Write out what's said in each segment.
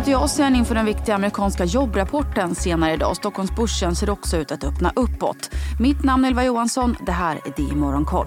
Uppåt i Asien inför den viktiga amerikanska jobbrapporten senare idag. Stockholmsbörsen ser också ut att öppna uppåt. Mitt namn är Ylva Johansson. Det här är DI Morgonkoll.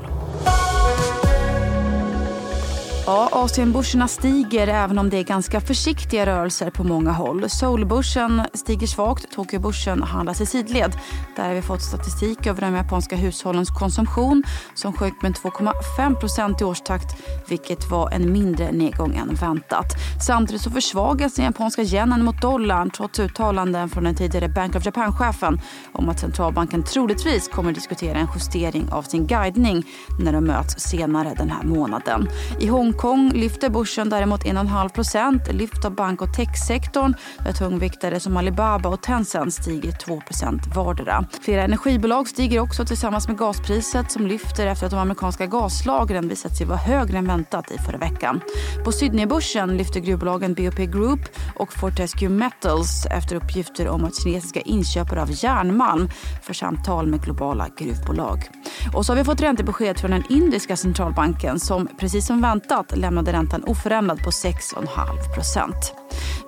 Ja, Asienbörserna stiger även om det är ganska försiktiga rörelser på många håll. Seoulbörsen stiger svagt, Tokyobörsen handlas i sidled. Där har vi fått statistik över de japanska hushållens konsumtion som sjönk med 2,5% i årstakt vilket var en mindre nedgång än väntat. Samtidigt så försvagas den japanska yenen mot dollarn trots uttalanden från den tidigare Bank of Japan-chefen om att centralbanken troligtvis kommer att diskutera en justering av sin guidning när de möts senare den här månaden. I Hong Hongkong lyfter börsen däremot 1,5 procent. Lyft av bank och techsektorn där tungviktare som Alibaba och Tencent stiger 2 procent vardera. Flera energibolag stiger också tillsammans med gaspriset som lyfter efter att de amerikanska gaslagren visat sig vara högre än väntat i förra veckan. På Sydneybörsen lyfter gruvbolagen BOP Group och Fortescue Metals efter uppgifter om att kinesiska inköpare av järnmalm för samtal med globala gruvbolag. Och så har vi fått räntebesked från den indiska centralbanken som precis som väntat lämnade räntan oförändrad på 6,5 procent.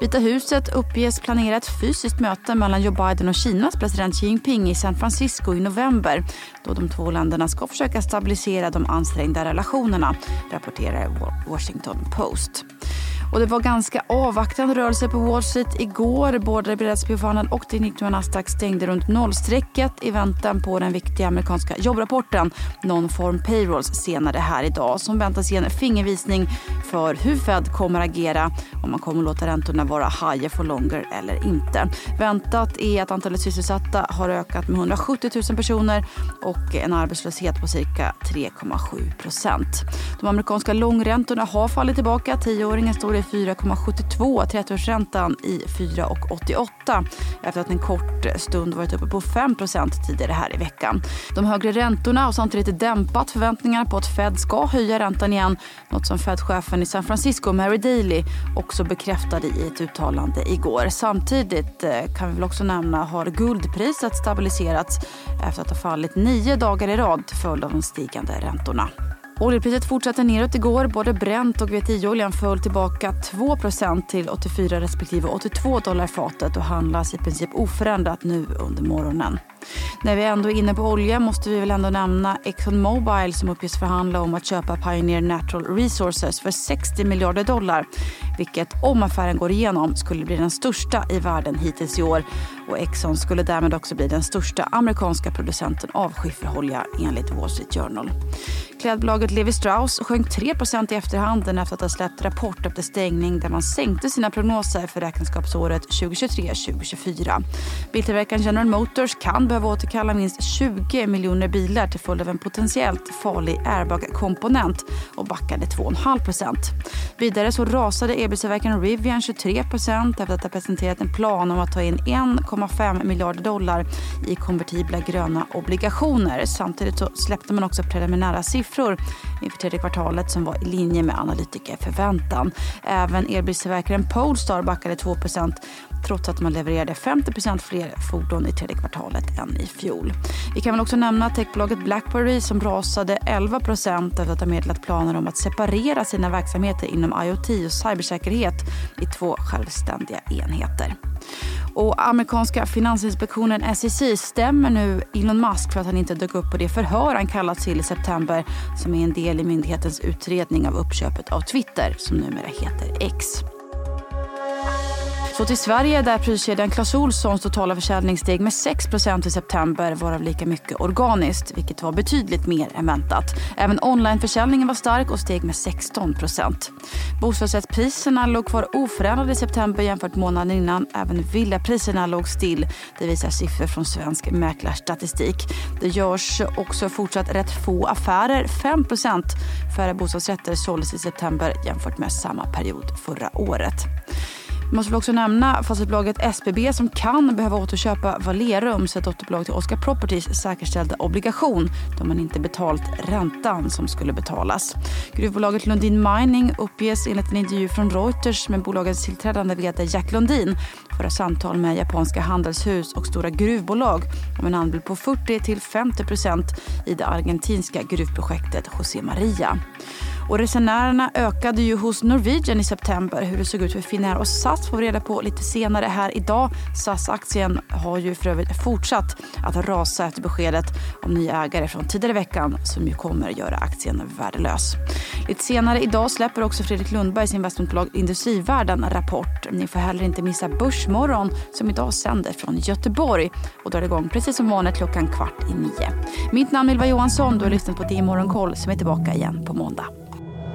Vita huset uppges planera ett fysiskt möte mellan Joe Biden och Kinas president Xi Jinping i San Francisco i november då de två länderna ska försöka stabilisera de ansträngda relationerna, rapporterar Washington Post. Och det var ganska avvaktande rörelse på Wall Street igår. Både S&P och tekniknivå Nasdaq stängde runt nollstrecket i väntan på den viktiga amerikanska jobbrapporten Non-Form Payrolls senare här idag som väntas ge en fingervisning för hur Fed kommer agera om man kommer låta räntorna vara higher for longer eller inte. Väntat är att antalet sysselsatta har ökat med 170 000 personer och en arbetslöshet på cirka 3,7 procent. De amerikanska långräntorna har fallit tillbaka. Tioåringen står i 4,72, 30-årsräntan i 4,88 efter att en kort stund varit uppe på 5% tidigare här i veckan. De högre räntorna har samtidigt dämpat förväntningarna på att Fed ska höja räntan igen, något som Fed-chefen i San Francisco, Mary Daly, också bekräftade i ett uttalande igår. Samtidigt eh, kan vi väl också nämna har guldpriset stabiliserats efter att ha fallit nio dagar i rad till följd av de stigande räntorna. Oljepriset fortsatte neråt igår. Både Brent och WTI-oljan föll tillbaka 2% till 84 respektive 82 dollar fatet och handlas i princip oförändrat nu under morgonen. När vi ändå är inne på olja måste vi väl ändå nämna ExxonMobil som uppges förhandla om att köpa Pioneer Natural Resources för 60 miljarder dollar. Vilket om affären går igenom skulle bli den största i världen hittills i år. Och Exxon skulle därmed också bli den största amerikanska producenten av skifferolja enligt Wall Street Journal. Klädbolaget Levi Strauss sjönk 3 i efterhanden efter att ha släppt rapport efter stängning där man sänkte sina prognoser för räkenskapsåret 2023-2024. Biltillverkaren General Motors kan behöva återkalla minst 20 miljoner bilar till följd av en potentiellt farlig airbag-komponent och backade 2,5% Vidare så rasade elbilstillverkaren Rivian 23% efter att ha presenterat en plan om att ta in 1,5 miljarder dollar i konvertibla gröna obligationer. Samtidigt så släppte man också preliminära siffror inför tredje kvartalet som var i linje med analytikerförväntan. Även elbilstillverkaren Polestar backade 2% trots att man levererade 50% fler fordon i tredje kvartalet än i fjol. Vi kan väl också nämna techbolaget Blackberry som rasade 11 efter att ha meddelat planer om att separera sina verksamheter inom IoT och cybersäkerhet i två självständiga enheter. Och amerikanska finansinspektionen SEC stämmer nu Elon Musk för att han inte dök upp på det förhör han kallats till i september som är en del i myndighetens utredning av uppköpet av Twitter som numera heter X. Så till Sverige där priskedjan Clas Ohlsons totala försäljning steg med 6% i september varav lika mycket organiskt vilket var betydligt mer än väntat. Även onlineförsäljningen var stark och steg med 16% Bostadsrättspriserna låg kvar oförändrade i september jämfört med månaden innan. Även villapriserna låg still. Det visar siffror från Svensk Mäklarstatistik. Det görs också fortsatt rätt få affärer. 5% färre bostadsrätter såldes i september jämfört med samma period förra året. Jag måste också nämna fastighetsbolaget SBB som kan behöva återköpa Valerums, ett dotterbolag till Oscar Properties säkerställda obligation då man inte betalt räntan som skulle betalas. Gruvbolaget Lundin Mining uppges enligt en intervju från Reuters med bolagets tillträdande vd Jack Lundin föra samtal med japanska handelshus och stora gruvbolag om en andel på 40 50% i det argentinska gruvprojektet José Maria. Och resenärerna ökade ju hos Norwegian i september. Hur det såg ut för Finnair och SAS får vi reda på lite senare här idag. SAS-aktien har ju för övrigt fortsatt att rasa efter beskedet om nya ägare från tidigare i veckan som ju kommer göra aktien värdelös. Lite senare idag släpper också Fredrik Lundbergs investmentbolag Industrivärden en rapport. Ni får heller inte missa Börsmorgon som idag sänder från Göteborg och drar igång precis som vanligt klockan kvart i nio. Mitt namn är Ylva Johansson. Du har lyssnat på Det Morgonkoll som är tillbaka igen på måndag.